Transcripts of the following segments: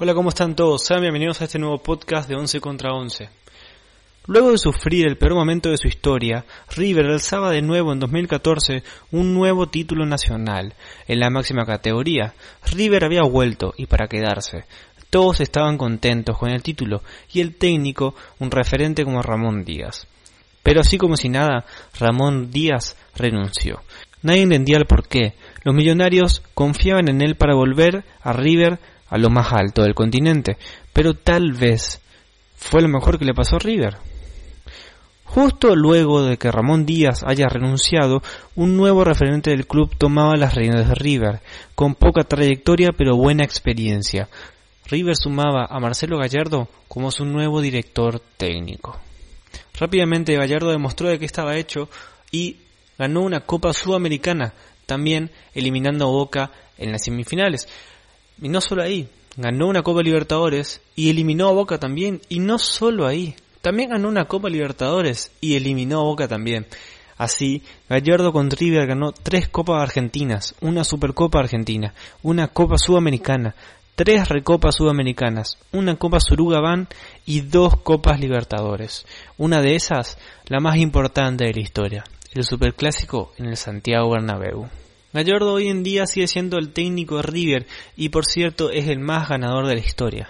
Hola, ¿cómo están todos? Sean bienvenidos a este nuevo podcast de 11 contra 11. Luego de sufrir el peor momento de su historia, River alzaba de nuevo en 2014 un nuevo título nacional en la máxima categoría. River había vuelto y para quedarse. Todos estaban contentos con el título y el técnico un referente como Ramón Díaz. Pero así como si nada, Ramón Díaz renunció. Nadie entendía el porqué. Los millonarios confiaban en él para volver a River a lo más alto del continente, pero tal vez fue lo mejor que le pasó a River. Justo luego de que Ramón Díaz haya renunciado, un nuevo referente del club tomaba las reinas de River, con poca trayectoria pero buena experiencia. River sumaba a Marcelo Gallardo como su nuevo director técnico. Rápidamente Gallardo demostró de qué estaba hecho y ganó una Copa Sudamericana, también eliminando a Boca en las semifinales. Y no solo ahí, ganó una Copa Libertadores y eliminó a Boca también. Y no solo ahí, también ganó una Copa Libertadores y eliminó a Boca también. Así, Gallardo con River ganó tres Copas Argentinas, una Supercopa Argentina, una Copa Sudamericana, tres Recopas Sudamericanas, una Copa Surugabán y dos Copas Libertadores. Una de esas, la más importante de la historia, el Superclásico en el Santiago Bernabéu. Gallardo hoy en día sigue siendo el técnico de River y por cierto es el más ganador de la historia.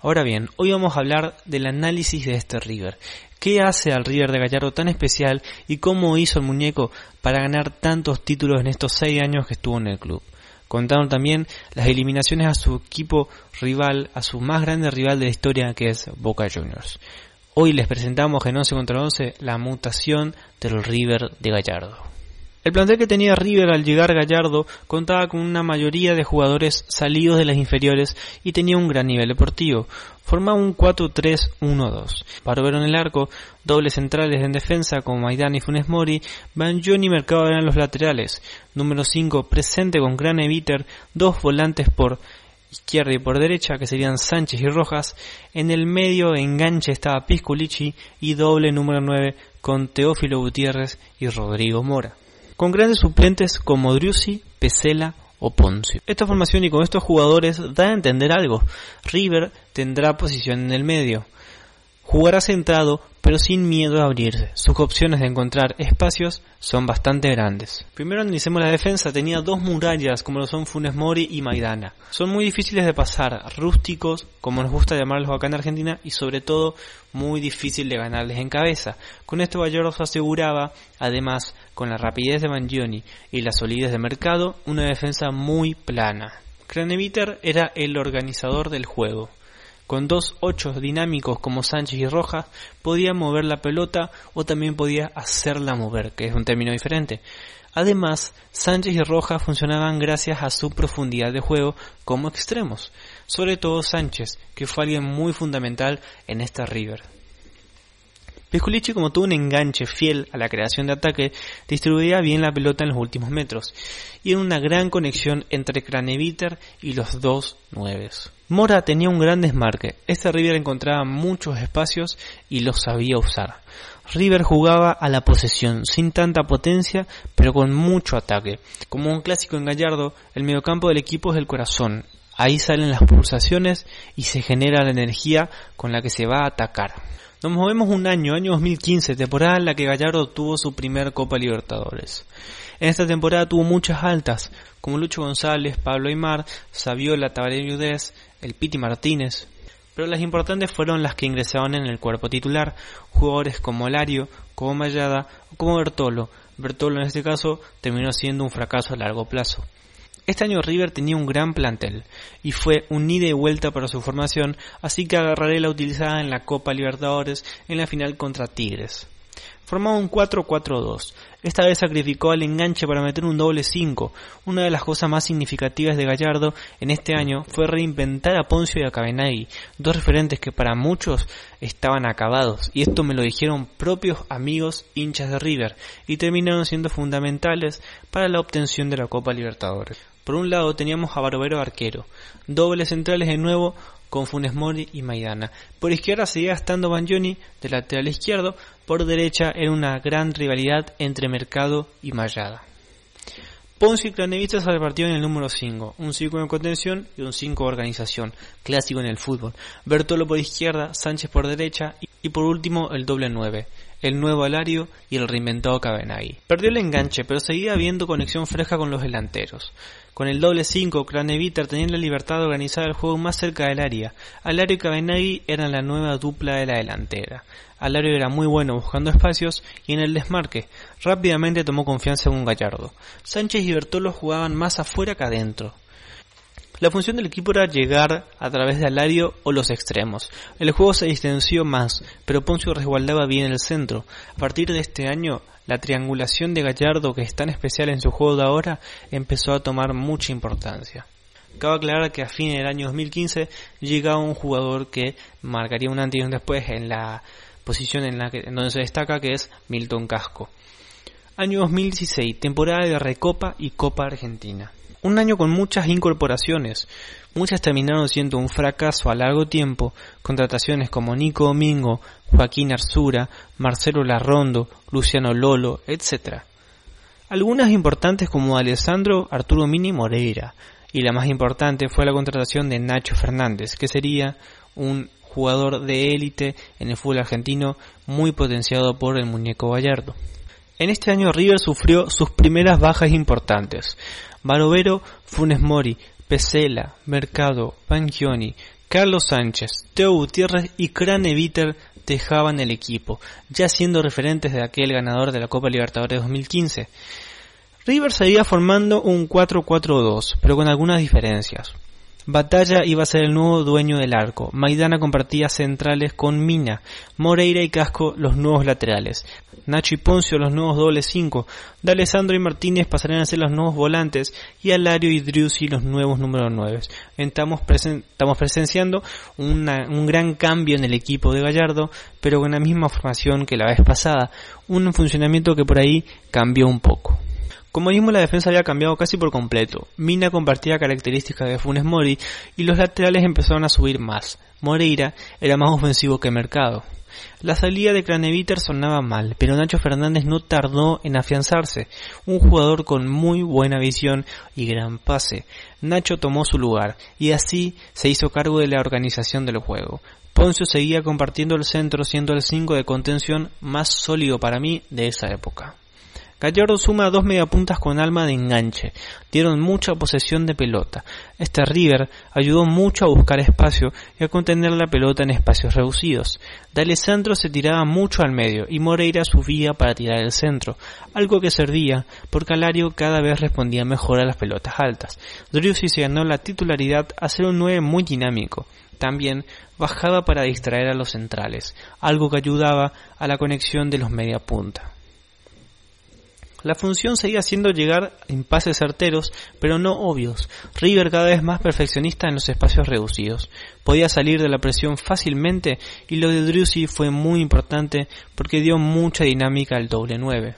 Ahora bien, hoy vamos a hablar del análisis de este River. ¿Qué hace al River de Gallardo tan especial y cómo hizo el muñeco para ganar tantos títulos en estos seis años que estuvo en el club? Contaron también las eliminaciones a su equipo rival, a su más grande rival de la historia que es Boca Juniors. Hoy les presentamos en 11 contra 11 la mutación del River de Gallardo. El plantel que tenía River al llegar Gallardo contaba con una mayoría de jugadores salidos de las inferiores y tenía un gran nivel deportivo. Formaba un 4-3-1-2. Para ver en el arco, dobles centrales en defensa como Maidana y Funes Mori, Banjoni y Mercado eran los laterales. Número 5 presente con gran eviter, dos volantes por izquierda y por derecha, que serían Sánchez y Rojas. En el medio enganche estaba Pisculici y doble número 9 con Teófilo Gutiérrez y Rodrigo Mora con grandes suplentes como Driussi, Pesela o Poncio. Esta formación y con estos jugadores da a entender algo. River tendrá posición en el medio. Jugará centrado, pero sin miedo a abrirse. Sus opciones de encontrar espacios son bastante grandes. Primero analicemos la defensa. Tenía dos murallas, como lo son Funes Mori y Maidana. Son muy difíciles de pasar, rústicos, como nos gusta llamarlos acá en Argentina, y sobre todo muy difícil de ganarles en cabeza. Con esto Gallardo aseguraba, además, con la rapidez de Mangioni y la solidez de mercado, una defensa muy plana. Craneviter era el organizador del juego con dos ochos dinámicos como Sánchez y Rojas, podía mover la pelota o también podía hacerla mover, que es un término diferente. Además, Sánchez y Rojas funcionaban gracias a su profundidad de juego como extremos, sobre todo Sánchez, que fue alguien muy fundamental en esta River. Pisculici, como tuvo un enganche fiel a la creación de ataque, distribuía bien la pelota en los últimos metros, y en una gran conexión entre Craneviter y los dos nueves. Mora tenía un gran desmarque. Este River encontraba muchos espacios y los sabía usar. River jugaba a la posesión, sin tanta potencia, pero con mucho ataque. Como un clásico en Gallardo, el mediocampo del equipo es el corazón. Ahí salen las pulsaciones y se genera la energía con la que se va a atacar. Nos movemos un año, año 2015, temporada en la que Gallardo tuvo su primer Copa Libertadores. En esta temporada tuvo muchas altas, como Lucho González, Pablo Aymar, Saviola, Tabaré Udez, el Piti Martínez. Pero las importantes fueron las que ingresaban en el cuerpo titular, jugadores como Lario, como Mayada o como Bertolo. Bertolo en este caso terminó siendo un fracaso a largo plazo. Este año River tenía un gran plantel y fue un ida y vuelta para su formación, así que agarraré la utilizada en la Copa Libertadores en la final contra Tigres formaba un 4-4-2. Esta vez sacrificó al enganche para meter un doble 5. Una de las cosas más significativas de Gallardo en este año fue reinventar a Poncio y a Cabenagui, dos referentes que para muchos estaban acabados, y esto me lo dijeron propios amigos hinchas de River, y terminaron siendo fundamentales para la obtención de la Copa Libertadores. Por un lado teníamos a Barbero arquero, dobles centrales de nuevo con Funes Mori y Maidana. Por izquierda seguía estando Banjoni de lateral izquierdo, por derecha era una gran rivalidad entre Mercado y Mayada. Poncio y Craneviter se repartieron en el número 5, un 5 en contención y un 5 de organización, clásico en el fútbol. Bertolo por izquierda, Sánchez por derecha y por último el doble 9, el nuevo Alario y el reinventado Cabenagui. Perdió el enganche, pero seguía habiendo conexión fresca con los delanteros. Con el doble 5, Craneviter tenía la libertad de organizar el juego más cerca del área. Alario y Cabenagui eran la nueva dupla de la delantera. Alario era muy bueno buscando espacios y en el desmarque. Rápidamente tomó confianza en un Gallardo. Sánchez y Bertolo jugaban más afuera que adentro. La función del equipo era llegar a través de Alario o los extremos. El juego se distensió más, pero Poncio resguardaba bien el centro. A partir de este año, la triangulación de Gallardo, que es tan especial en su juego de ahora, empezó a tomar mucha importancia. Cabe aclarar que a fin del año 2015 llegaba un jugador que marcaría un antes y un después en la posición en, la que, en donde se destaca, que es Milton Casco. Año 2016, temporada de Recopa y Copa Argentina. Un año con muchas incorporaciones, muchas terminaron siendo un fracaso a largo tiempo, contrataciones como Nico Domingo, Joaquín Arzura, Marcelo Larrondo, Luciano Lolo, etc. Algunas importantes como Alessandro Arturo Mini Moreira, y la más importante fue la contratación de Nacho Fernández, que sería un jugador de élite en el fútbol argentino muy potenciado por el muñeco Gallardo. En este año River sufrió sus primeras bajas importantes. Barovero, Funes Mori, Pesela, Mercado, Pangioni, Carlos Sánchez, Teo Gutiérrez y Craneviter dejaban el equipo, ya siendo referentes de aquel ganador de la Copa Libertadores 2015. River seguía formando un 4-4-2, pero con algunas diferencias. Batalla iba a ser el nuevo dueño del arco. Maidana compartía centrales con Mina. Moreira y Casco los nuevos laterales. Nacho y Poncio los nuevos dobles 5. D'Alessandro y Martínez pasarían a ser los nuevos volantes. Y Alario y Driussi los nuevos números 9. Estamos, estamos presenciando un gran cambio en el equipo de Gallardo, pero con la misma formación que la vez pasada. Un funcionamiento que por ahí cambió un poco. Como mismo la defensa había cambiado casi por completo. Mina compartía características de Funes Mori y los laterales empezaron a subir más. Moreira era más ofensivo que Mercado. La salida de Craneviter sonaba mal, pero Nacho Fernández no tardó en afianzarse, un jugador con muy buena visión y gran pase. Nacho tomó su lugar y así se hizo cargo de la organización del juego. Poncio seguía compartiendo el centro siendo el 5 de contención más sólido para mí de esa época. Gallardo suma dos mediapuntas con alma de enganche. Dieron mucha posesión de pelota. Este River ayudó mucho a buscar espacio y a contener la pelota en espacios reducidos. D'Alessandro se tiraba mucho al medio y Moreira subía para tirar el centro, algo que servía porque Alario cada vez respondía mejor a las pelotas altas. Driussi se ganó la titularidad a ser un 9 muy dinámico. También bajaba para distraer a los centrales, algo que ayudaba a la conexión de los mediapunta. La función seguía siendo llegar en pases certeros, pero no obvios. River cada vez más perfeccionista en los espacios reducidos. Podía salir de la presión fácilmente y lo de Drusy fue muy importante porque dio mucha dinámica al doble 9.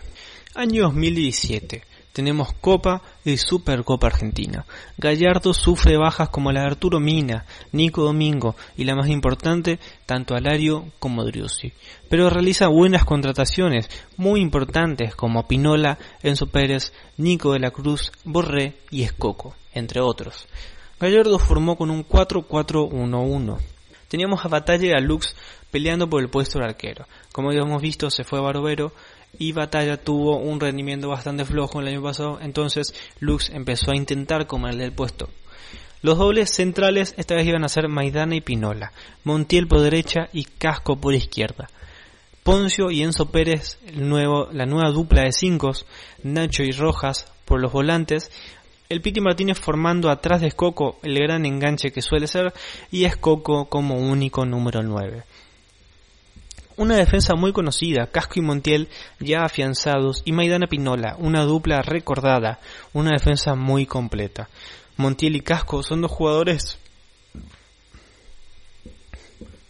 Año 2017 tenemos Copa y Supercopa Argentina. Gallardo sufre bajas como la de Arturo Mina, Nico Domingo y la más importante, tanto Alario como Driussi. Pero realiza buenas contrataciones, muy importantes como Pinola, Enzo Pérez, Nico de la Cruz, Borré y Escoco, entre otros. Gallardo formó con un 4-4-1-1. Teníamos a Batalla y a Lux peleando por el puesto de arquero. Como ya hemos visto, se fue Barovero y Batalla tuvo un rendimiento bastante flojo el año pasado, entonces Lux empezó a intentar comerle el puesto. Los dobles centrales esta vez iban a ser Maidana y Pinola, Montiel por derecha y Casco por izquierda. Poncio y Enzo Pérez, el nuevo, la nueva dupla de cinco, Nacho y Rojas por los volantes, el Piti Martínez formando atrás de Escoco el gran enganche que suele ser y Escoco como único número 9. Una defensa muy conocida, Casco y Montiel ya afianzados y Maidana Pinola, una dupla recordada, una defensa muy completa. Montiel y Casco son dos jugadores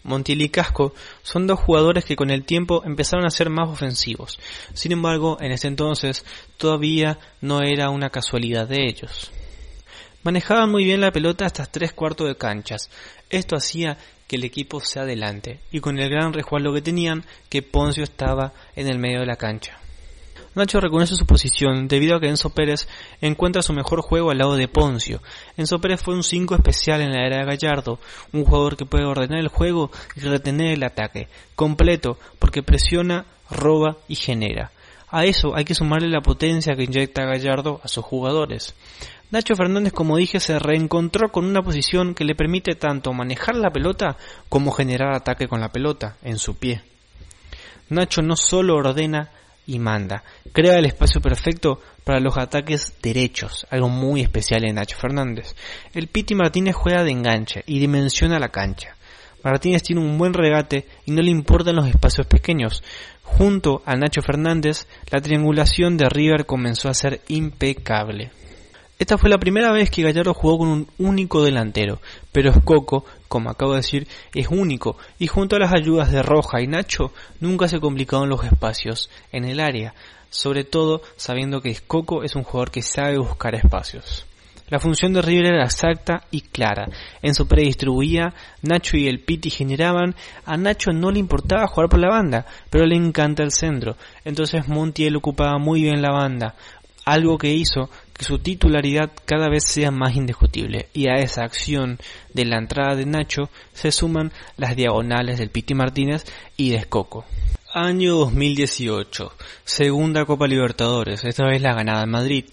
Montiel y Casco son dos jugadores que con el tiempo empezaron a ser más ofensivos. Sin embargo, en ese entonces todavía no era una casualidad de ellos. Manejaban muy bien la pelota hasta tres cuartos de canchas. Esto hacía que el equipo se adelante y con el gran resguardo que tenían que Poncio estaba en el medio de la cancha. Nacho reconoce su posición debido a que Enzo Pérez encuentra su mejor juego al lado de Poncio. Enzo Pérez fue un 5 especial en la era de Gallardo, un jugador que puede ordenar el juego y retener el ataque, completo, porque presiona, roba y genera. A eso hay que sumarle la potencia que inyecta Gallardo a sus jugadores. Nacho Fernández, como dije, se reencontró con una posición que le permite tanto manejar la pelota como generar ataque con la pelota en su pie. Nacho no solo ordena y manda, crea el espacio perfecto para los ataques derechos, algo muy especial en Nacho Fernández. El Piti Martínez juega de enganche y dimensiona la cancha. Martínez tiene un buen regate y no le importan los espacios pequeños. Junto a Nacho Fernández, la triangulación de River comenzó a ser impecable. Esta fue la primera vez que Gallardo jugó con un único delantero, pero Escoco, como acabo de decir, es único y junto a las ayudas de Roja y Nacho nunca se complicaron los espacios en el área, sobre todo sabiendo que Escoco es un jugador que sabe buscar espacios. La función de River era exacta y clara. Enzo Pérez distribuía, Nacho y el Piti generaban. A Nacho no le importaba jugar por la banda, pero le encanta el centro. Entonces Montiel ocupaba muy bien la banda algo que hizo que su titularidad cada vez sea más indiscutible y a esa acción de la entrada de Nacho se suman las diagonales del Piti Martínez y de Escoco. Año 2018, segunda Copa Libertadores, esta vez la ganada en Madrid.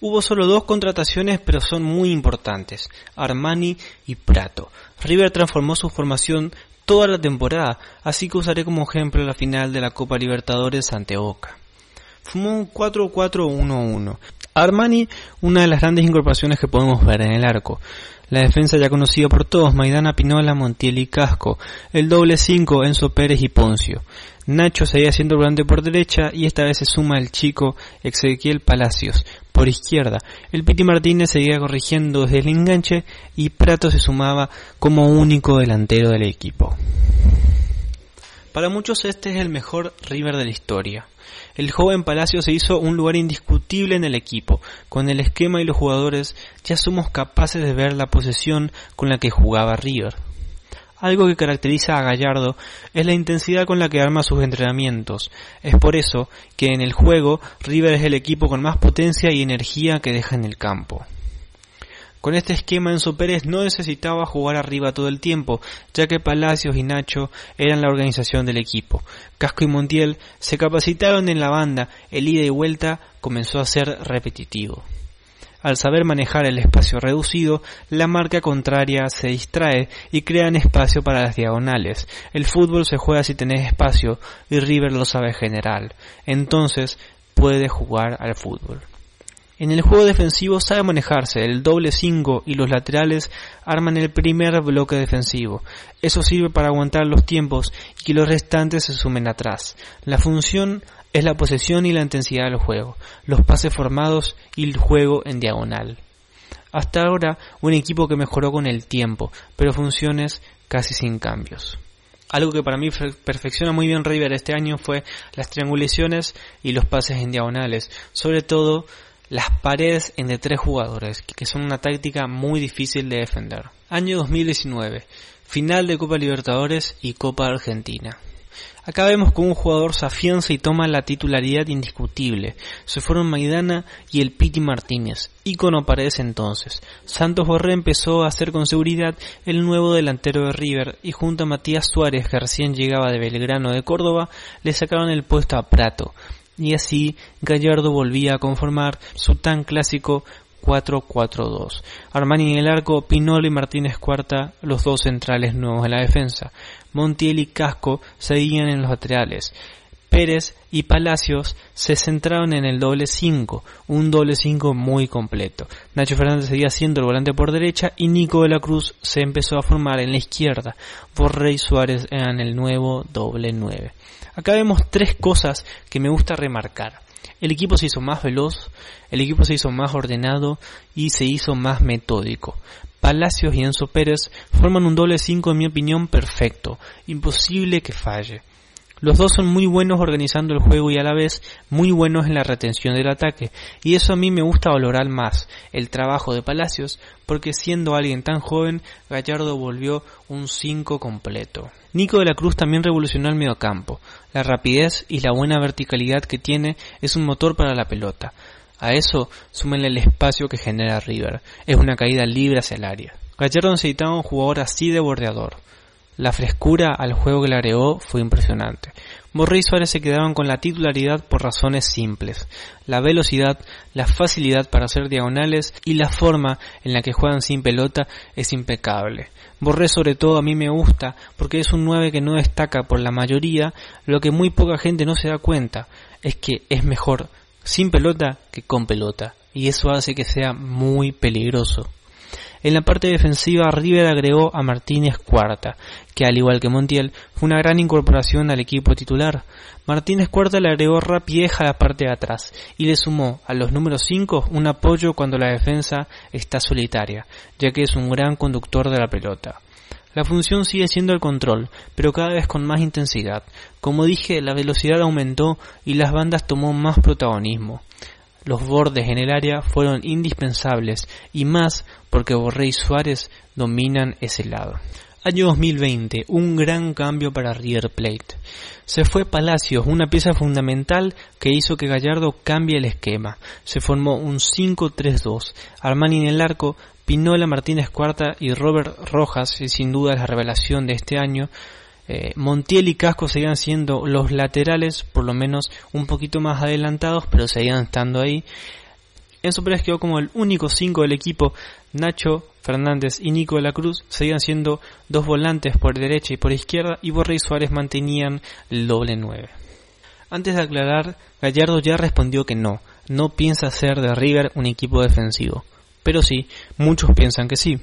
Hubo solo dos contrataciones pero son muy importantes, Armani y Prato. River transformó su formación toda la temporada, así que usaré como ejemplo la final de la Copa Libertadores ante Boca fumó un 4-4-1-1. Armani, una de las grandes incorporaciones que podemos ver en el arco. La defensa ya conocida por todos, Maidana, Pinola, Montiel y Casco. El doble 5, Enzo Pérez y Poncio. Nacho seguía siendo volante por derecha y esta vez se suma el chico Ezequiel Palacios por izquierda. El Piti Martínez seguía corrigiendo desde el enganche y Prato se sumaba como único delantero del equipo. Para muchos este es el mejor River de la historia. El joven Palacio se hizo un lugar indiscutible en el equipo. Con el esquema y los jugadores ya somos capaces de ver la posesión con la que jugaba River. Algo que caracteriza a Gallardo es la intensidad con la que arma sus entrenamientos. Es por eso que en el juego River es el equipo con más potencia y energía que deja en el campo. Con este esquema Enzo Pérez no necesitaba jugar arriba todo el tiempo, ya que Palacios y Nacho eran la organización del equipo. Casco y Montiel se capacitaron en la banda, el ida y vuelta comenzó a ser repetitivo. Al saber manejar el espacio reducido, la marca contraria se distrae y crean espacio para las diagonales. El fútbol se juega si tenés espacio y River lo sabe general. Entonces puede jugar al fútbol. En el juego defensivo sabe manejarse, el doble 5 y los laterales arman el primer bloque defensivo. Eso sirve para aguantar los tiempos y que los restantes se sumen atrás. La función es la posesión y la intensidad del juego, los pases formados y el juego en diagonal. Hasta ahora un equipo que mejoró con el tiempo, pero funciones casi sin cambios. Algo que para mí perfecciona muy bien River este año fue las triangulaciones y los pases en diagonales, sobre todo las paredes entre tres jugadores, que son una táctica muy difícil de defender. Año 2019, final de Copa Libertadores y Copa Argentina. Acá vemos cómo un jugador se afianza y toma la titularidad indiscutible. Se fueron Maidana y el Piti Martínez, ícono para ese entonces. Santos Borré empezó a ser con seguridad el nuevo delantero de River y junto a Matías Suárez, que recién llegaba de Belgrano de Córdoba, le sacaron el puesto a Prato, y así Gallardo volvía a conformar su tan clásico 4-4-2. Armani en el arco, Pinolo y Martínez Cuarta, los dos centrales nuevos en la defensa. Montiel y Casco seguían en los laterales. Pérez y Palacios se centraron en el doble 5, un doble 5 muy completo. Nacho Fernández seguía siendo el volante por derecha y Nico de la Cruz se empezó a formar en la izquierda. Borrey Suárez eran el nuevo doble 9. Acá vemos tres cosas que me gusta remarcar. El equipo se hizo más veloz, el equipo se hizo más ordenado y se hizo más metódico. Palacios y Enzo Pérez forman un doble 5 en mi opinión perfecto, imposible que falle. Los dos son muy buenos organizando el juego y a la vez muy buenos en la retención del ataque, y eso a mí me gusta valorar más, el trabajo de Palacios, porque siendo alguien tan joven, Gallardo volvió un 5 completo. Nico de la Cruz también revolucionó el mediocampo. La rapidez y la buena verticalidad que tiene es un motor para la pelota. A eso súmenle el espacio que genera River. Es una caída libre hacia el área. Gallardo necesitaba un jugador así de bordeador. La frescura al juego que le agregó fue impresionante. Borré y Suárez se quedaban con la titularidad por razones simples. La velocidad, la facilidad para hacer diagonales y la forma en la que juegan sin pelota es impecable. Borré sobre todo a mí me gusta porque es un 9 que no destaca por la mayoría, lo que muy poca gente no se da cuenta es que es mejor sin pelota que con pelota y eso hace que sea muy peligroso. En la parte defensiva, River agregó a Martínez Cuarta, que al igual que Montiel, fue una gran incorporación al equipo titular. Martínez Cuarta le agregó rapidez a la parte de atrás y le sumó a los números 5 un apoyo cuando la defensa está solitaria, ya que es un gran conductor de la pelota. La función sigue siendo el control, pero cada vez con más intensidad. Como dije, la velocidad aumentó y las bandas tomó más protagonismo. Los bordes en el área fueron indispensables y más porque Borré y Suárez dominan ese lado. Año 2020, un gran cambio para River Plate. Se fue Palacios, una pieza fundamental que hizo que Gallardo cambie el esquema. Se formó un 5-3-2. Armani en el arco, Pinola Martínez Cuarta y Robert Rojas, sin duda la revelación de este año, eh, Montiel y Casco seguían siendo los laterales, por lo menos un poquito más adelantados, pero seguían estando ahí. Enzo Pérez quedó como el único 5 del equipo. Nacho Fernández y Nico de la Cruz seguían siendo dos volantes por derecha y por izquierda y Borré y Suárez mantenían el doble 9. Antes de aclarar, Gallardo ya respondió que no, no piensa hacer de River un equipo defensivo. Pero sí, muchos piensan que sí.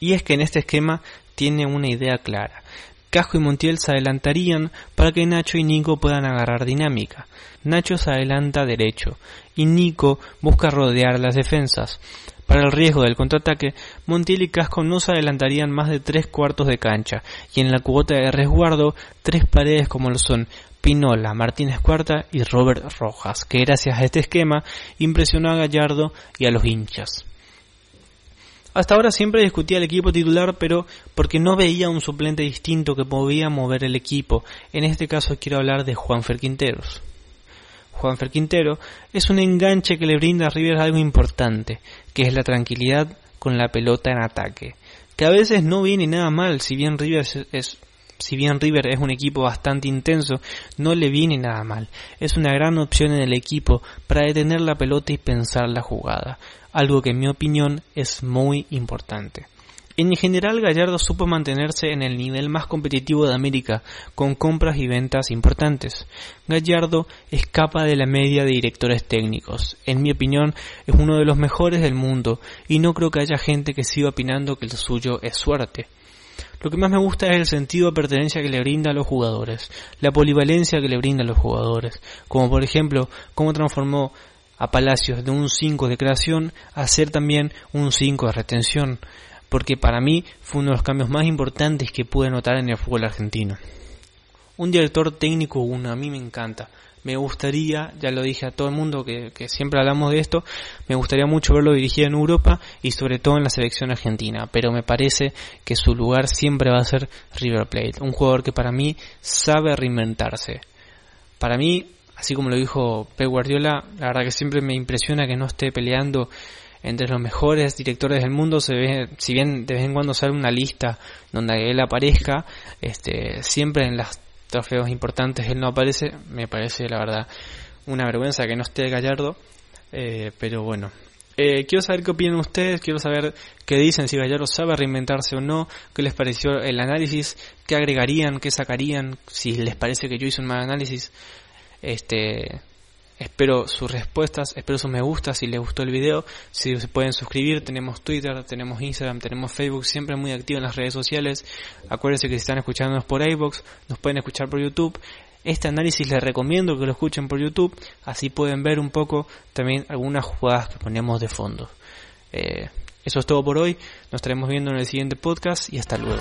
Y es que en este esquema tiene una idea clara. Casco y Montiel se adelantarían para que Nacho y Nico puedan agarrar dinámica. Nacho se adelanta derecho y Nico busca rodear las defensas. Para el riesgo del contraataque, Montiel y Casco no se adelantarían más de tres cuartos de cancha y en la cuota de resguardo tres paredes como lo son Pinola, Martínez Cuarta y Robert Rojas, que gracias a este esquema impresionó a Gallardo y a los hinchas. Hasta ahora siempre discutía el equipo titular, pero porque no veía un suplente distinto que podía mover el equipo. En este caso quiero hablar de Juanfer Quinteros. Juanfer Quintero es un enganche que le brinda a River algo importante, que es la tranquilidad con la pelota en ataque. Que a veces no viene nada mal, si bien es, si bien River es un equipo bastante intenso, no le viene nada mal. Es una gran opción en el equipo para detener la pelota y pensar la jugada algo que en mi opinión es muy importante. En general, Gallardo supo mantenerse en el nivel más competitivo de América, con compras y ventas importantes. Gallardo escapa de la media de directores técnicos. En mi opinión, es uno de los mejores del mundo, y no creo que haya gente que siga opinando que el suyo es suerte. Lo que más me gusta es el sentido de pertenencia que le brinda a los jugadores, la polivalencia que le brinda a los jugadores, como por ejemplo cómo transformó a Palacios de un 5 de creación a ser también un 5 de retención, porque para mí fue uno de los cambios más importantes que pude notar en el fútbol argentino. Un director técnico uno, a mí me encanta. Me gustaría, ya lo dije a todo el mundo que, que siempre hablamos de esto, me gustaría mucho verlo dirigido en Europa y sobre todo en la selección argentina, pero me parece que su lugar siempre va a ser River Plate, un jugador que para mí sabe reinventarse. Para mí así como lo dijo Pep Guardiola, la verdad que siempre me impresiona que no esté peleando entre los mejores directores del mundo, se ve, si bien de vez en cuando sale una lista donde él aparezca, este, siempre en los trofeos importantes él no aparece, me parece la verdad una vergüenza que no esté Gallardo, eh, pero bueno. Eh, quiero saber qué opinan ustedes, quiero saber qué dicen, si Gallardo sabe reinventarse o no, qué les pareció el análisis, qué agregarían, qué sacarían, si les parece que yo hice un mal análisis, este, espero sus respuestas, espero sus me gusta si les gustó el video, si se pueden suscribir, tenemos Twitter, tenemos Instagram, tenemos Facebook, siempre muy activo en las redes sociales. Acuérdense que si están escuchándonos por iBox, nos pueden escuchar por YouTube. Este análisis les recomiendo que lo escuchen por YouTube, así pueden ver un poco también algunas jugadas que ponemos de fondo. Eh, eso es todo por hoy, nos estaremos viendo en el siguiente podcast y hasta luego.